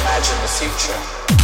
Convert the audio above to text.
imagine the future.